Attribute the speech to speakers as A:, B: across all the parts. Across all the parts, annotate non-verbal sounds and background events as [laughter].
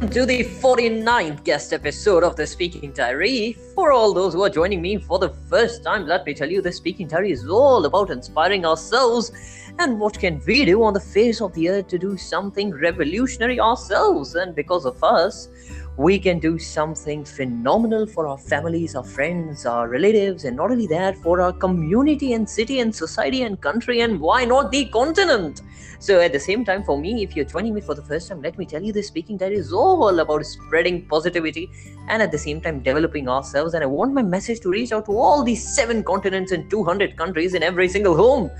A: to the 49th guest episode of the Speaking Diary. For all those who are joining me for the first time, let me tell you the Speaking Diary is all about inspiring ourselves and what can we do on the face of the earth to do something revolutionary ourselves. And because of us, we can do something phenomenal for our families, our friends, our relatives, and not only that, for our community and city and society and country, and why not the continent? So, at the same time, for me, if you're joining me for the first time, let me tell you this speaking diary is all about spreading positivity and at the same time developing ourselves. And I want my message to reach out to all these seven continents and 200 countries in every single home.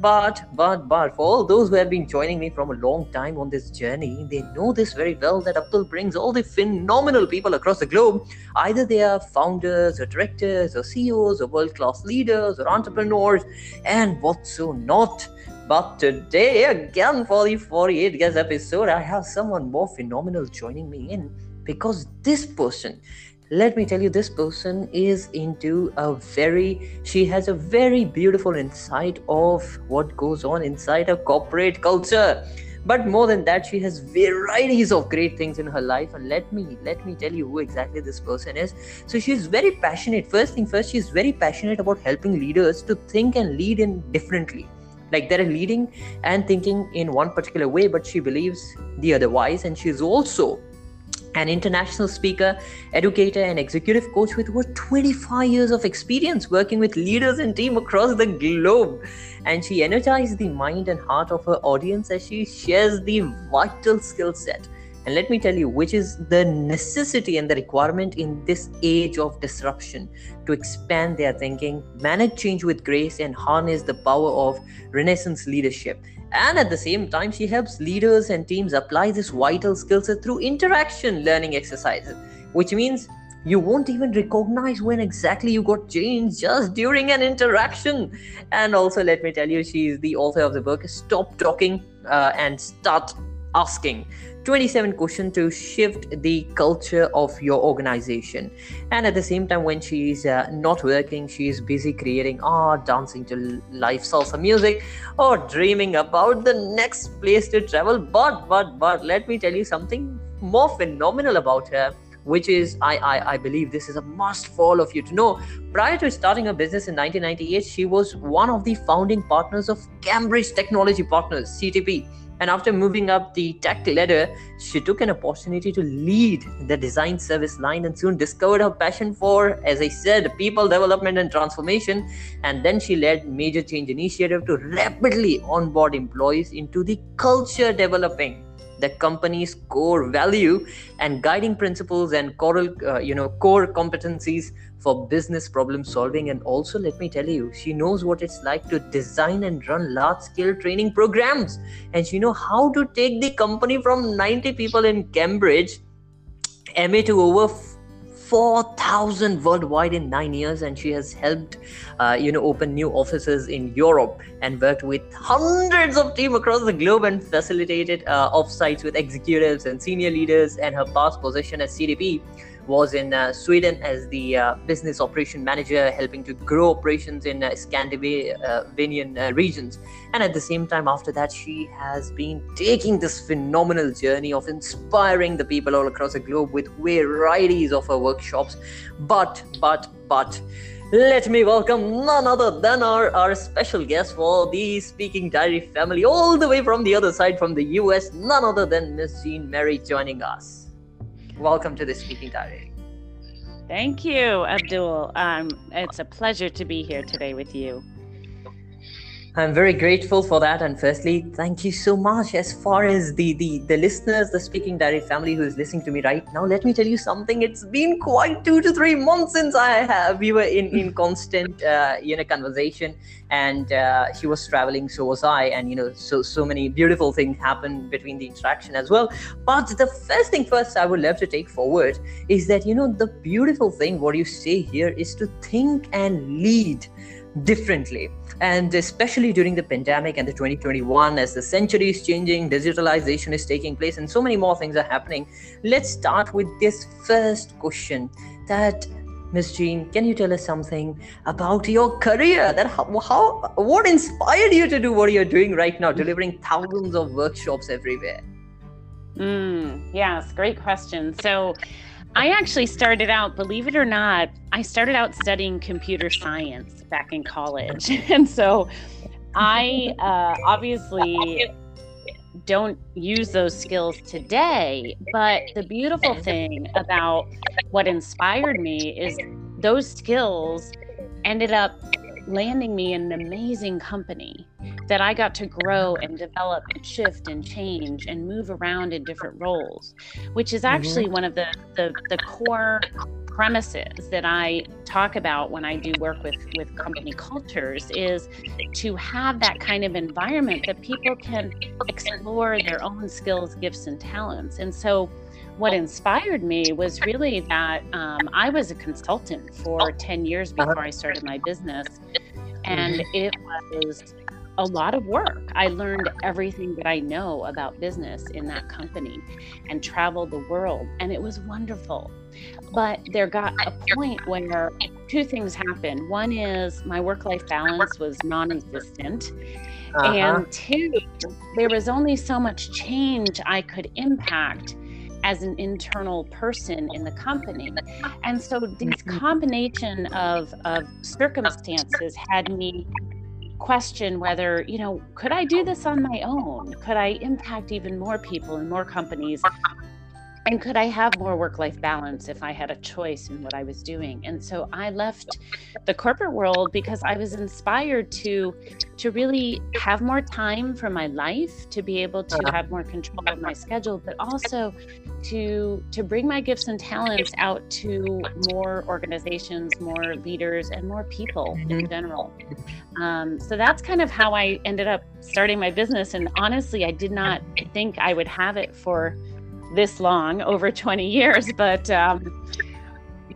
A: But, but, but, for all those who have been joining me from a long time on this journey, they know this very well that Abdul brings all the phenomenal people across the globe. Either they are founders or directors or CEOs or world class leaders or entrepreneurs and what so not. But today, again, for the 48th guest episode, I have someone more phenomenal joining me in because this person let me tell you this person is into a very she has a very beautiful insight of what goes on inside a corporate culture. But more than that she has varieties of great things in her life. And let me let me tell you who exactly this person is. So she's very passionate. First thing first she's very passionate about helping leaders to think and lead in differently. Like they're leading and thinking in one particular way but she believes the otherwise. And she's also an international speaker, educator, and executive coach with over 25 years of experience working with leaders and team across the globe. And she energizes the mind and heart of her audience as she shares the vital skill set. And let me tell you, which is the necessity and the requirement in this age of disruption to expand their thinking, manage change with grace, and harness the power of Renaissance leadership. And at the same time, she helps leaders and teams apply this vital skill set through interaction learning exercises, which means you won't even recognize when exactly you got changed just during an interaction. And also, let me tell you, she's the author of the book Stop Talking uh, and Start Asking 27 questions to shift the culture of your organization. And at the same time when she's uh, not working she's busy creating art dancing to live salsa music or dreaming about the next place to travel. But but but let me tell you something more phenomenal about her which is I, I i believe this is a must for all of you to know. Prior to starting her business in 1998 she was one of the founding partners of cambridge technology partners ctp and after moving up the tech ladder, she took an opportunity to lead the design service line and soon discovered her passion for, as I said, people development and transformation. And then she led major change initiative to rapidly onboard employees into the culture developing the company's core value and guiding principles and core, uh, you know, core competencies for business problem solving. And also, let me tell you, she knows what it's like to design and run large scale training programs. And she knows how to take the company from 90 people in Cambridge, MA to over 4,000 worldwide in nine years, and she has helped, uh, you know, open new offices in Europe and worked with hundreds of teams across the globe and facilitated uh, offsites with executives and senior leaders. And her past position as CTP was in uh, Sweden as the uh, business operation manager, helping to grow operations in uh, Scandinavian regions. And at the same time, after that, she has been taking this phenomenal journey of inspiring the people all across the globe with varieties of her workshops. But, but, but, let me welcome none other than our, our special guest for the Speaking Diary family, all the way from the other side from the US, none other than Miss Jean Marie joining us. Welcome to the Speaking Diary.
B: Thank you, Abdul. Um, it's a pleasure to be here today with you.
A: I'm very grateful for that. And firstly, thank you so much. As far as the, the the listeners, the Speaking Diary family who is listening to me right now, let me tell you something. It's been quite two to three months since I have we were in in [laughs] constant uh, you know conversation, and uh, she was traveling, so was I, and you know so so many beautiful things happened between the interaction as well. But the first thing first, I would love to take forward is that you know the beautiful thing what you say here is to think and lead differently and especially during the pandemic and the 2021 as the century is changing digitalization is taking place and so many more things are happening let's start with this first question that Miss Jean, can you tell us something about your career? That how, how what inspired you to do what you're doing right now, delivering thousands of workshops everywhere?
B: Mm, yes, great question. So, I actually started out, believe it or not, I started out studying computer science back in college. [laughs] And so I uh, obviously don't use those skills today. But the beautiful thing about what inspired me is those skills ended up landing me in an amazing company that I got to grow and develop and shift and change and move around in different roles, which is actually mm-hmm. one of the, the, the core premises that I talk about when I do work with with company cultures is to have that kind of environment that people can explore their own skills, gifts, and talents. And so, what inspired me was really that um, I was a consultant for ten years uh-huh. before I started my business, and mm-hmm. it was a lot of work. I learned everything that I know about business in that company and traveled the world, and it was wonderful. But there got a point where two things happened. One is my work life balance was non existent. Uh-huh. And two, there was only so much change I could impact as an internal person in the company. And so this mm-hmm. combination of, of circumstances had me question whether, you know, could I do this on my own? Could I impact even more people and more companies and could I have more work life balance if I had a choice in what I was doing? And so I left the corporate world because I was inspired to to really have more time for my life, to be able to uh-huh. have more control of my schedule, but also to to bring my gifts and talents out to more organizations, more leaders, and more people in mm-hmm. general. Um, so that's kind of how I ended up starting my business. And honestly, I did not think I would have it for this long, over 20 years. But um,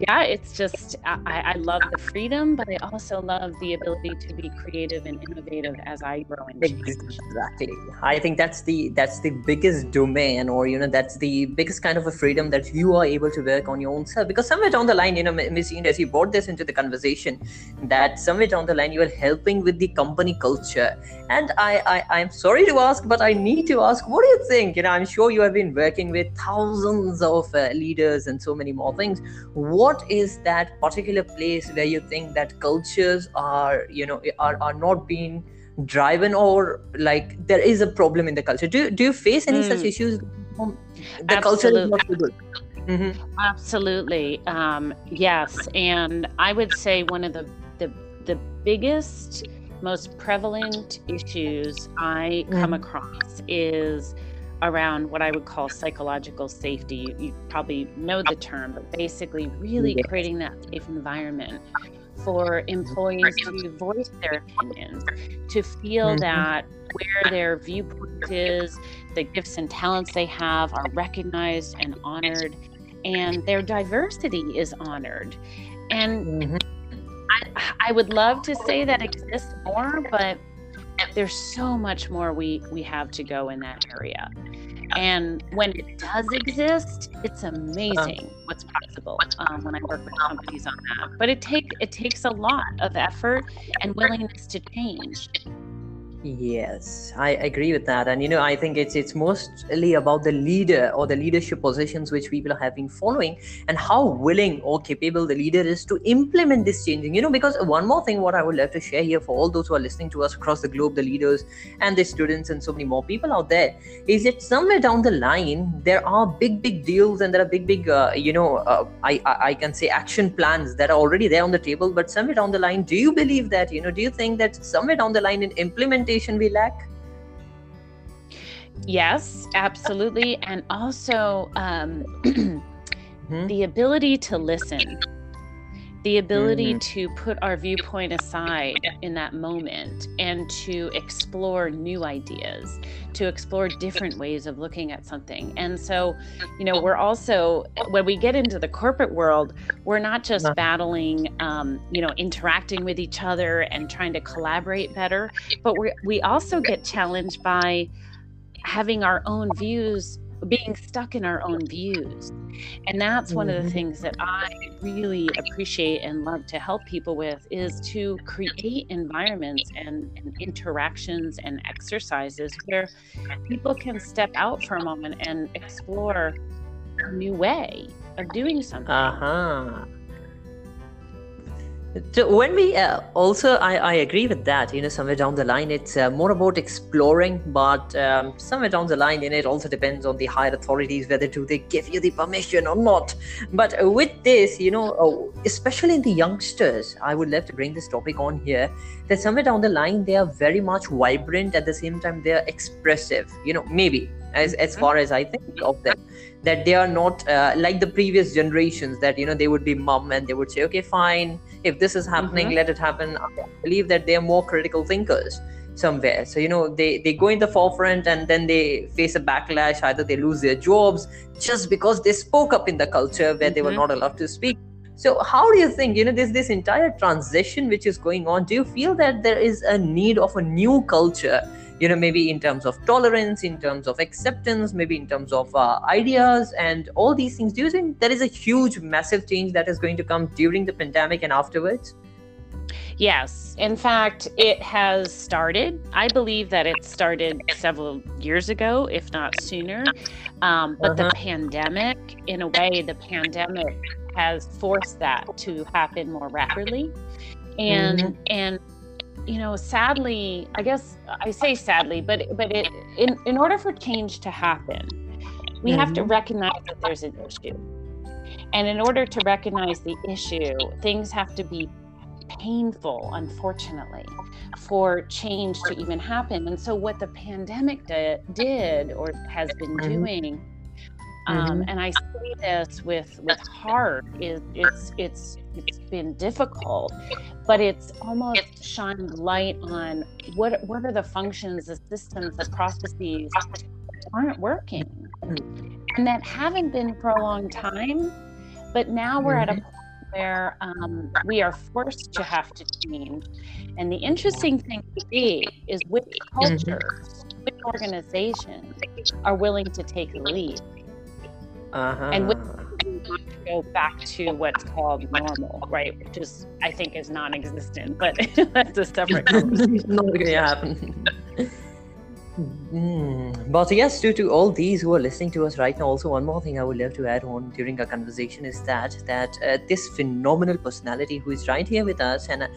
B: yeah, it's just I, I, love the freedom, but I also love the ability to be creative and innovative as I grow and change.
A: Exactly. I think that's the that's the biggest domain, or you know, that's the biggest kind of a freedom that you are able to work on your own self. Because somewhere down the line, you know, Jean, as you brought this into the conversation, that somewhere down the line you are helping with the company culture. And I, I I'm sorry to ask, but I need to ask, what do you think? You know, I'm sure you have been working with thousands of uh, leaders and so many more things. What what is that particular place where you think that cultures are you know are, are not being driven or like there is a problem in the culture do, do you face any mm. such issues the
B: culture is not so good mm-hmm. Absolutely. Um, yes. And I would say one of the, the, the biggest, most prevalent issues I come mm. across is around what I would call psychological safety. You, you probably know the term, but basically, really yes. creating that safe environment for employees to voice their opinions, to feel mm-hmm. that where their viewpoint is, the gifts and talents they have are recognized and honored, and their diversity is honored. And mm-hmm. I, I would love to say that exists more, but there's so much more we we have to go in that area. And when it does exist it's amazing what's possible um, when i work with companies on that. But it take it takes a lot of effort and willingness to change
A: Yes, I agree with that, and you know, I think it's it's mostly about the leader or the leadership positions which people have been following, and how willing or capable the leader is to implement this changing. You know, because one more thing, what I would love to share here for all those who are listening to us across the globe, the leaders and the students, and so many more people out there, is that somewhere down the line there are big, big deals, and there are big, big, uh, you know, uh, I, I I can say action plans that are already there on the table, but somewhere down the line, do you believe that? You know, do you think that somewhere down the line in implementation we lack?
B: Yes, absolutely. And also um, [clears throat] mm-hmm. the ability to listen, the ability mm-hmm. to put our viewpoint aside in that moment and to explore new ideas, to explore different ways of looking at something. And so, you know, we're also, when we get into the corporate world, we're not just uh-huh. battling, um, you know, interacting with each other and trying to collaborate better, but we we also get challenged by having our own views being stuck in our own views. And that's one of the mm-hmm. things that I really appreciate and love to help people with is to create environments and, and interactions and exercises where people can step out for a moment and explore a new way of doing something.
A: Uh-huh. So when we uh, also, I, I agree with that. You know, somewhere down the line, it's uh, more about exploring, but um, somewhere down the line, know, it also depends on the higher authorities whether do they give you the permission or not. But with this, you know, oh, especially in the youngsters, I would love to bring this topic on here. That somewhere down the line, they are very much vibrant. At the same time, they are expressive. You know, maybe as as mm-hmm. far as I think of them, that they are not uh, like the previous generations. That you know they would be mum and they would say, okay, fine, if this is happening, mm-hmm. let it happen. I believe that they are more critical thinkers somewhere. So you know they they go in the forefront and then they face a backlash. Either they lose their jobs just because they spoke up in the culture where mm-hmm. they were mm-hmm. not allowed to speak. So how do you think you know there's this entire transition which is going on? Do you feel that there is a need of a new culture? you know maybe in terms of tolerance in terms of acceptance maybe in terms of uh, ideas and all these things do you think there is a huge massive change that is going to come during the pandemic and afterwards
B: Yes. In fact, it has started. I believe that it started several years ago, if not sooner. Um, but uh-huh. the pandemic, in a way, the pandemic has forced that to happen more rapidly. And mm-hmm. and you know, sadly, I guess I say sadly, but but it in in order for change to happen, we mm-hmm. have to mm-hmm. recognize that there's an issue. And in order to recognize the issue, things have to be painful, unfortunately, for change to even happen. And so, what the pandemic did or has been mm-hmm. doing um, mm-hmm. and I say this with with heart is it's it's it's been difficult, but it's almost shined light on what what are the functions, the systems, the processes aren't working, and that haven't been for a long time, but now we're mm-hmm. at a mm-hmm. point where um, we are forced to have to change. And the interesting thing to see is which cultures, mm-hmm. which organizations are willing to take the lead. Uh-huh. And we go back to what's called normal, right? Which is, I think, is non-existent, but [laughs] that's a separate [laughs] conversation.
A: not going to happen. Mm. But yes, to, to all these who are listening to us right now, also one more thing I would love to add on during our conversation is that that uh, this phenomenal personality who is right here with us and uh,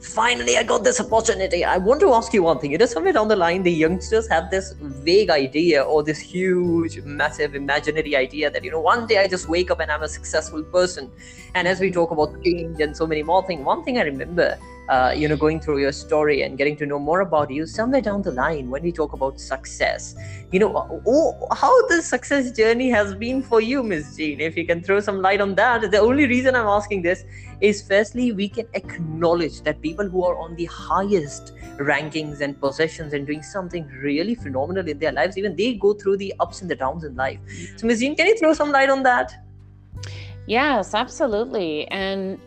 A: finally i got this opportunity. I want to ask you one thing. You know somewhere down the line the youngsters have this vague idea or this huge massive imaginary idea that you know one day i just wake up and i'm a successful person. And as we talk about change and so many more things one thing i remember uh, you know going through your story and getting to know more about you somewhere down the line when we talk about success. You know oh, how the success journey has been for you miss jean if you can throw some light on that. The only reason i'm asking this is firstly we can acknowledge that people who are on the highest rankings and possessions and doing something really phenomenal in their lives even they go through the ups and the downs in life. So miss jean can you throw some light on that
B: Yes, absolutely. And,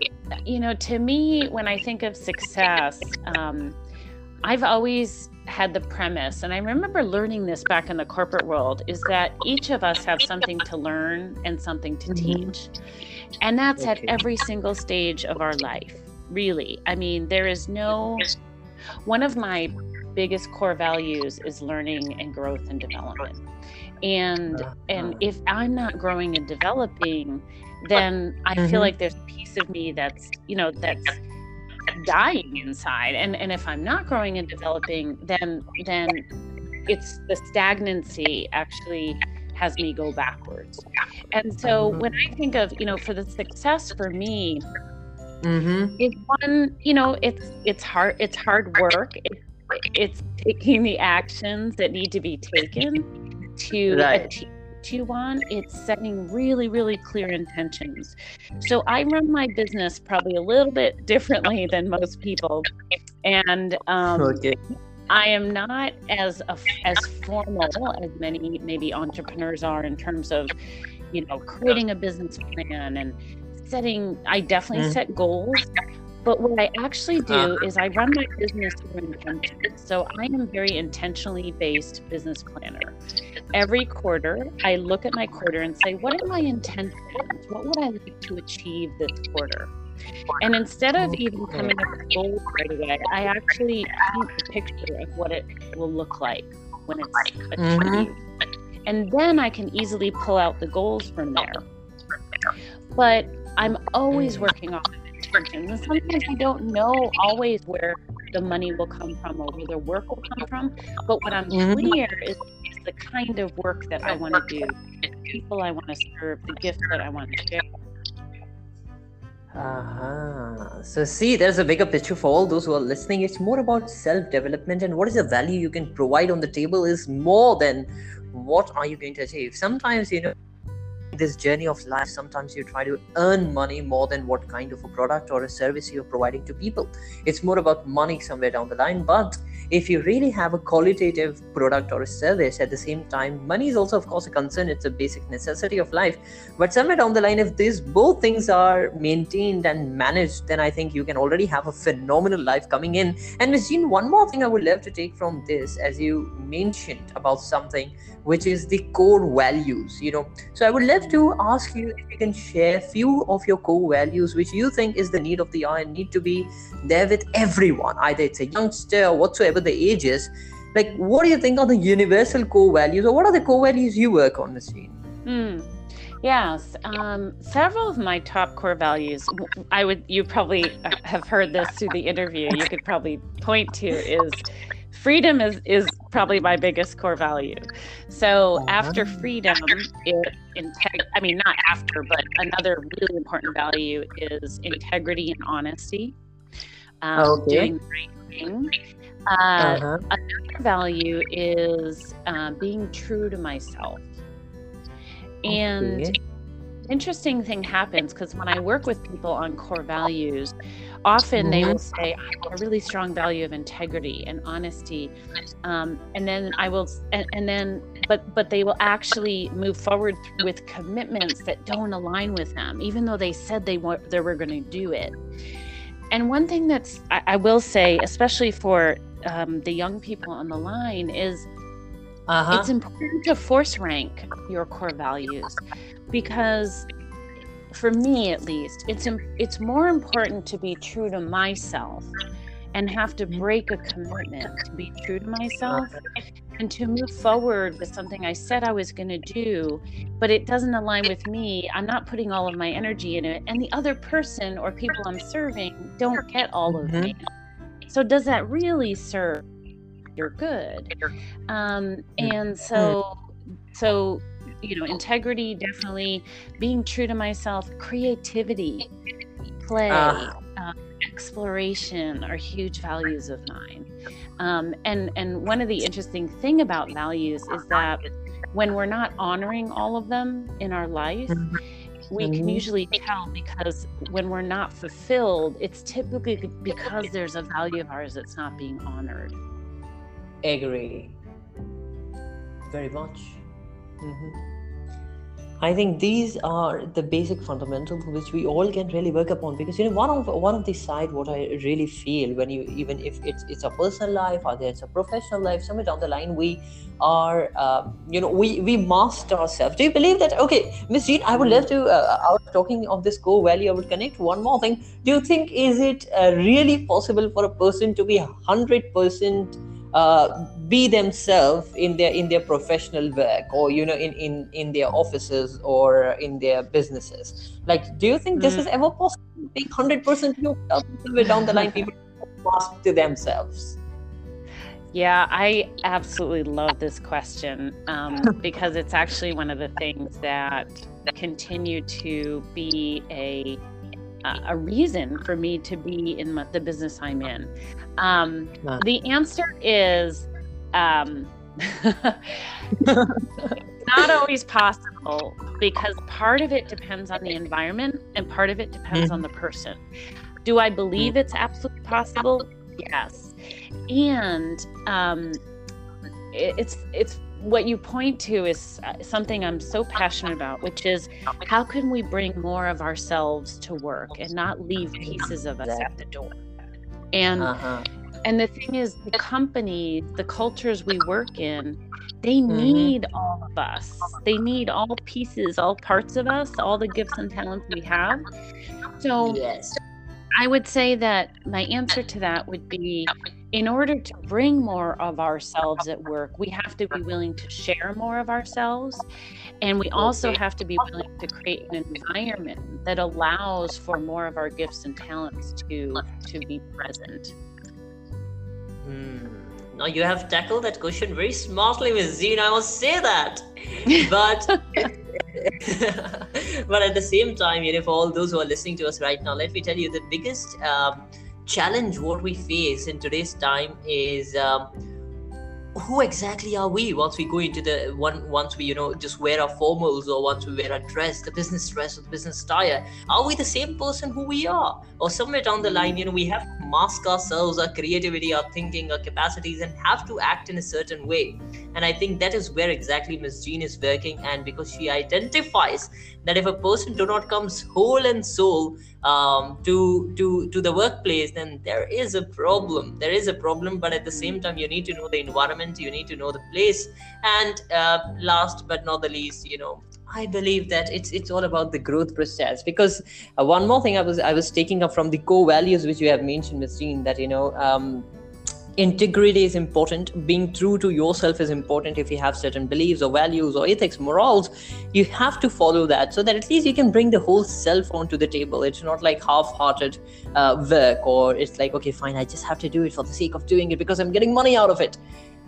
B: you know, to me, when I think of success, um, I've always had the premise, and I remember learning this back in the corporate world, is that each of us have something to learn and something to mm-hmm. teach. And that's okay. at every single stage of our life, really. I mean, there is no, one of my biggest core values is learning and growth and development and and uh-huh. if i'm not growing and developing then I mm-hmm. feel like there's a piece of me that's, you know, that's dying inside. And and if I'm not growing and developing, then then it's the stagnancy actually has me go backwards. And so mm-hmm. when I think of, you know, for the success for me, mm-hmm. it's one, you know, it's it's hard it's hard work. It, it's taking the actions that need to be taken to right. achieve you want, it's setting really, really clear intentions. So I run my business probably a little bit differently than most people. And um, okay. I am not as as formal as many maybe entrepreneurs are in terms of, you know, creating a business plan and setting. I definitely mm. set goals, but what I actually [laughs] do uh, is I run my business. So I am very intentionally based business planner. every quarter, I look at my quarter and say, what are my intentions? What would I like to achieve this quarter? And instead of even coming up with goals right away, I actually paint a picture of what it will look like when it's achieved. Mm-hmm. And then I can easily pull out the goals from there. But I'm always mm. working off intentions. And sometimes I don't know always where the money will come from or where the work will come from. But what I'm mm-hmm. clear is, is the kind of work that I want to do, the people I want to serve, the gifts that I want to share.
A: Uh-huh. So see, there's a bigger picture for all those who are listening. It's more about self-development and what is the value you can provide on the table is more than what are you going to achieve. Sometimes, you know, this journey of life, sometimes you try to earn money more than what kind of a product or a service you're providing to people. It's more about money somewhere down the line. But if you really have a qualitative product or a service at the same time, money is also, of course, a concern. It's a basic necessity of life. But somewhere down the line, if these both things are maintained and managed, then I think you can already have a phenomenal life coming in. And. Jean, one more thing I would love to take from this, as you mentioned about something which is the core values you know so i would love to ask you if you can share few of your core values which you think is the need of the hour and need to be there with everyone either it's a youngster or whatsoever the age is like what do you think are the universal core values or what are the core values you work on Miss Jean
B: hmm. Yes, um, several of my top core values. I would you probably uh, have heard this through the interview. You could probably point to is freedom is is probably my biggest core value. So uh-huh. after freedom, it integ- I mean not after, but another really important value is integrity and honesty. Um, okay. Doing the right thing. Uh, uh-huh. Another value is uh, being true to myself. And okay. interesting thing happens because when I work with people on core values, often they will mm-hmm. say a really strong value of integrity and honesty um, and then i will and, and, then but but they will actually move forward with commitments that don't align with them even though they said they, were they were going to do it and one thing that's i, I will say especially for um, the young people on the line is uh-huh. it's important to force rank your core values because for me at least, it's it's more important to be true to myself and have to break a commitment to be true to myself and to move forward with something I said I was going to do, but it doesn't align with me. I'm not putting all of my energy in it, and the other person or people I'm serving don't get all of mm-hmm. me. So, does that really serve your good? Um, and so, so you know, integrity, definitely being true to myself, creativity, play, uh. Uh, exploration are huge values of mine. Um, and and one of the interesting thing about values is that when we're not honoring all of them in our life, mm-hmm. we can mm-hmm. usually tell because when we're not fulfilled, it's typically because there's a value of ours that's not being honored.
A: Agree. Very much. Mm-hmm. I think these are the basic fundamentals which we all can really work upon because you know one of one of the side what I really feel when you even if it's it's a personal life or it's a professional life somewhere down the line we are uh, you know we we master ourselves. Do you believe that? Okay, Miss Jean, I would love to. Uh, I was talking of this core value. I would connect one more thing. Do you think is it uh, really possible for a person to be hundred percent uh, be themselves in their in their professional work or you know in in in their offices or in their businesses. Like do you think this mm. is ever possible? Being 100% yourself down the line. People ask to themselves.
B: Yeah, I absolutely love this question um, [laughs] because it's actually one of the things that continue to be a a reason for me to be in the business I'm in. Um, The answer is um, [laughs] not always possible because part of it depends on the environment and part of it depends mm-hmm. on the person. Do I believe it's absolutely possible? Yes. And um, it, it's it's what you point to is uh, something I'm so passionate about, which is how can we bring more of ourselves to work and not leave pieces of us at the door. And uh-huh. and the thing is, the company, the cultures we work in, they mm-hmm. need mm-hmm. all of us. They need all pieces, all parts of us, all the gifts and talents we have. So yes. I would say that my answer to that would be in order to bring more of ourselves at work, we have to be willing to share more of ourselves. And we also have to be willing to create an environment that allows for more of our gifts and talents to to be present.
A: Hmm. Now you have tackled that question very smartly, Ms. Jean. I must say that. [laughs] But [laughs] but at the same time, you know, for all those who are listening to us right now, let me tell you the biggest um, challenge what we face in today's time is um, who exactly are we once we go into the one once we you know just wear our formals or once we wear our dress the business dress or the business attire? Are we the same person who we are? Or somewhere down the line you know we have mask ourselves our creativity our thinking our capacities and have to act in a certain way. And i think that is where exactly miss jean is working. And because she identifies that if a person do not comes whole and soul um, to to to the workplace then there is a problem. There is a problem but at the same time you need to know the environment you need to know the place. And uh, last but not the least you know I believe that it's it's all about the growth process because uh, one more thing I was I was taking up from the core values which you have mentioned, Ms. Jean, that you know um, integrity is important. Being true to yourself is important if you have certain beliefs or values or ethics morals. You have to follow that so that at least you can bring the whole self onto the table. It's not like half-hearted uh, work or it's like okay fine i just have to do it for the sake of doing it because i'm getting money out of it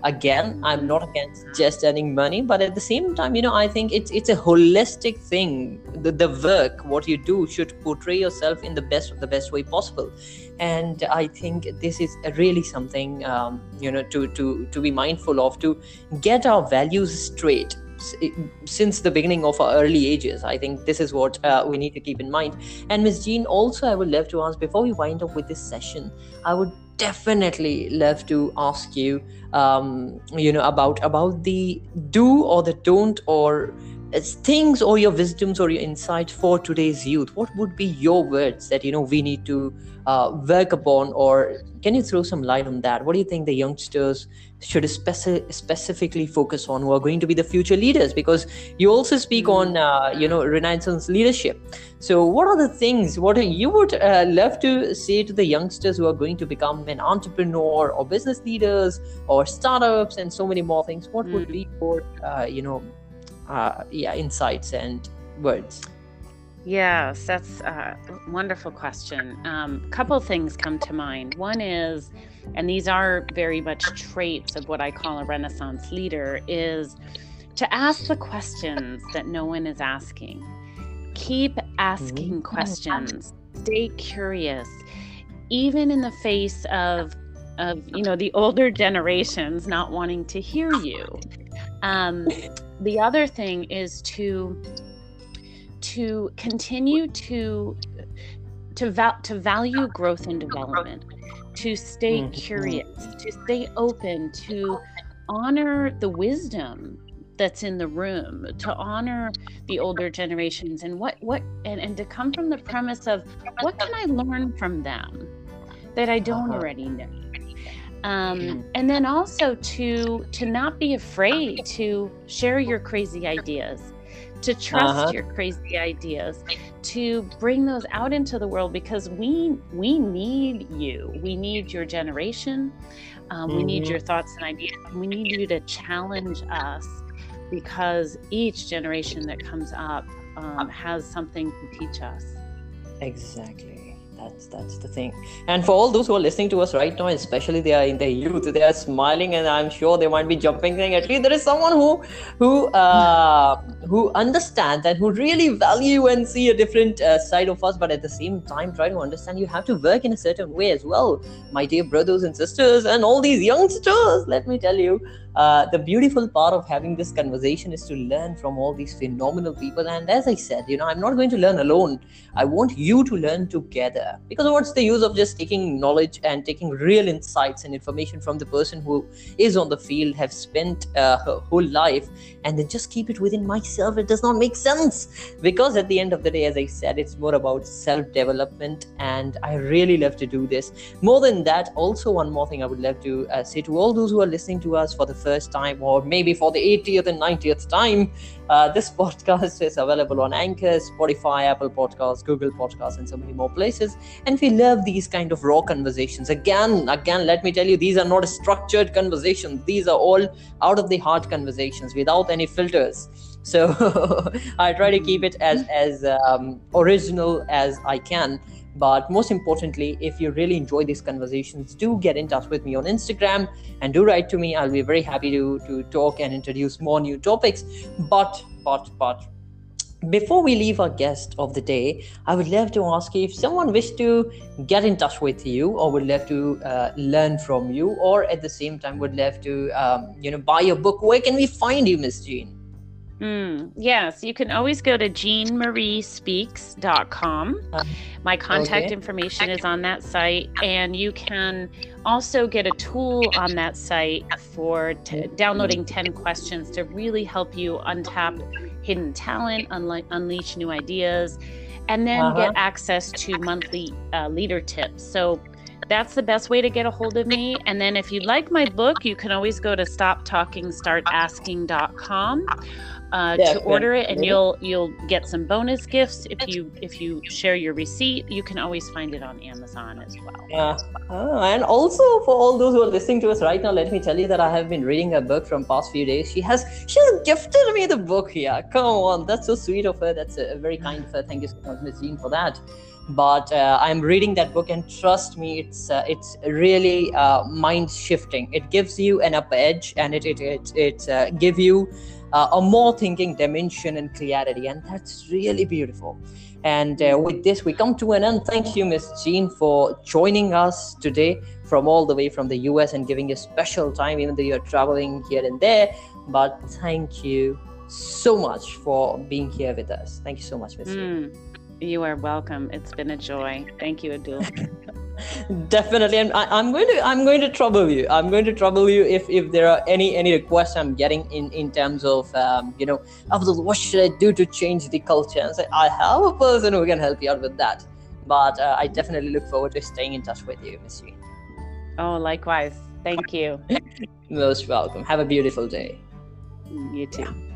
A: again i'm not against just earning money but at the same time you know i think it's it's a holistic thing the, the work what you do should portray yourself in the best of the best way possible and i think this is really something um, you know to to to be mindful of to get our values straight since the beginning of our early ages. I think this is what uh, we need to keep in mind. And Ms. Jean, also, I would love to ask before we wind up with this session, I would definitely love to ask you, um, you know, about about the do or the don't or things or your wisdoms or your insight for today's youth. What would be your words that you know we need to uh, work upon, or can you throw some light on that? What do you think the youngsters should speci- specifically focus on who are going to be the future leaders because you also speak on hmm. uh, you know renaissance leadership so what are the things what you would uh, love to say to the youngsters who are going to become an entrepreneur or business leaders or startups and so many more things what would hmm. be your uh, you know uh, yeah insights and words
B: yes that's a wonderful question a um, couple things come to mind one is and these are very much traits of what I call a Renaissance leader, is to ask the questions that no one is asking. Keep asking mm-hmm. questions. Stay curious, even in the face of of you know the older [laughs] generations not wanting to hear you. Um, the other thing is to to continue to to, val- to value growth and development to stay mm-hmm. curious, to stay open, to honor the wisdom that's in the room, to honor the older generations and what what and, and to come from the premise of what can I learn from them that I don't uh-huh. already know. Um, mm-hmm. and then also to to not be afraid to share your crazy ideas to trust uh-huh. your crazy ideas to bring those out into the world because we we need you we need your generation um, mm-hmm. we need your mm-hmm. thoughts and ideas we need you to challenge us because each generation that comes up um, has something to teach us
A: exactly that's that's the thing. And for all those who are listening to us right now especially they are in their youth they are smiling and i'm sure they might be jumping saying at least there is someone who who uh, who understands and who really value and see a different uh, side of us but at the same time try to understand you have to work in a certain way as well. My dear brothers and sisters and all these youngsters let me tell you uh, the beautiful part of having this conversation is to learn from all these phenomenal people. And as I said, you know, I'm not going to learn alone. I want you to learn together. Because what's the use of just taking knowledge and taking real insights and information from the person who is on the field, have spent uh, her whole life, and then just keep it within myself? It does not make sense. Because at the end of the day, as I said, it's more about self development. And I really love to do this. More than that, also, one more thing I would love to uh, say to all those who are listening to us for the first time or maybe for the 80th and 90th time, uh, this [laughs] podcast is available on Anchor, Spotify, Apple Podcasts, Google Podcasts, and so many more places. And we love these kind of raw conversations. Again, again, let me tell you, these are not structured conversations. These are all out of the heart conversations without any filters. So [laughs] I try to keep it as as um, original as I can but most importantly, if you really enjoy these conversations, do get in touch with me on Instagram and do write to me. I'll be very happy to, to talk and introduce more new topics. But, but, but, before we leave our guest of the day, I would love to ask you if someone wished to get in touch with you, or would love to uh, learn from you, or at the same time would love to, um, you know, buy your book. Where can we find you, Miss Jean?
B: Mm, yes, you can always go to jeanmariespeaks.com. Uh, My contact okay. information is on that site, and you can also get a tool on that site for t- downloading 10 questions to really help you untap hidden talent, unle- unleash new ideas, and then uh-huh. get access to monthly uh, leader tips. So that's the best way to get a hold of me. And then if you like my book, you can always go to stoptalkingstartasking.com uh, to order it, and you'll you'll get some bonus gifts if you if you share your receipt. You can always find it on Amazon as well.
A: Yeah, ah, and also for all those who are listening to us right now, let me tell you that I have been reading a book from past few days. She has she has gifted me the book here. Come on, that's so sweet of her. That's a, a very kind of her. Thank you so much, Miss Jean, for that but uh, i'm reading that book and trust me it's uh, it's really uh, mind shifting. It gives you an up edge and it it it, it uh, give you uh, a more thinking dimension and clarity and that's really beautiful. And uh, with this we come to an end. Thank you miss jean for joining us today from all the way from the us and giving a special time even though you're traveling here and there. But thank you so much for being here with us. Thank you so much miss mm. jean
B: you are welcome. It's been a joy. Thank you, Abdul. [laughs]
A: Definitely, and I, am going to I'm going to trouble you. I'm going to trouble you if if there are any any requests I'm getting in in terms of um, you know Abdul, what should I do to change the culture? And say I have a person who can help you out with that. But uh, I definitely look forward to staying in touch with you, Miss Jean.
B: Oh, likewise. Thank you. [laughs]
A: Most welcome. Have a beautiful day.
B: You too.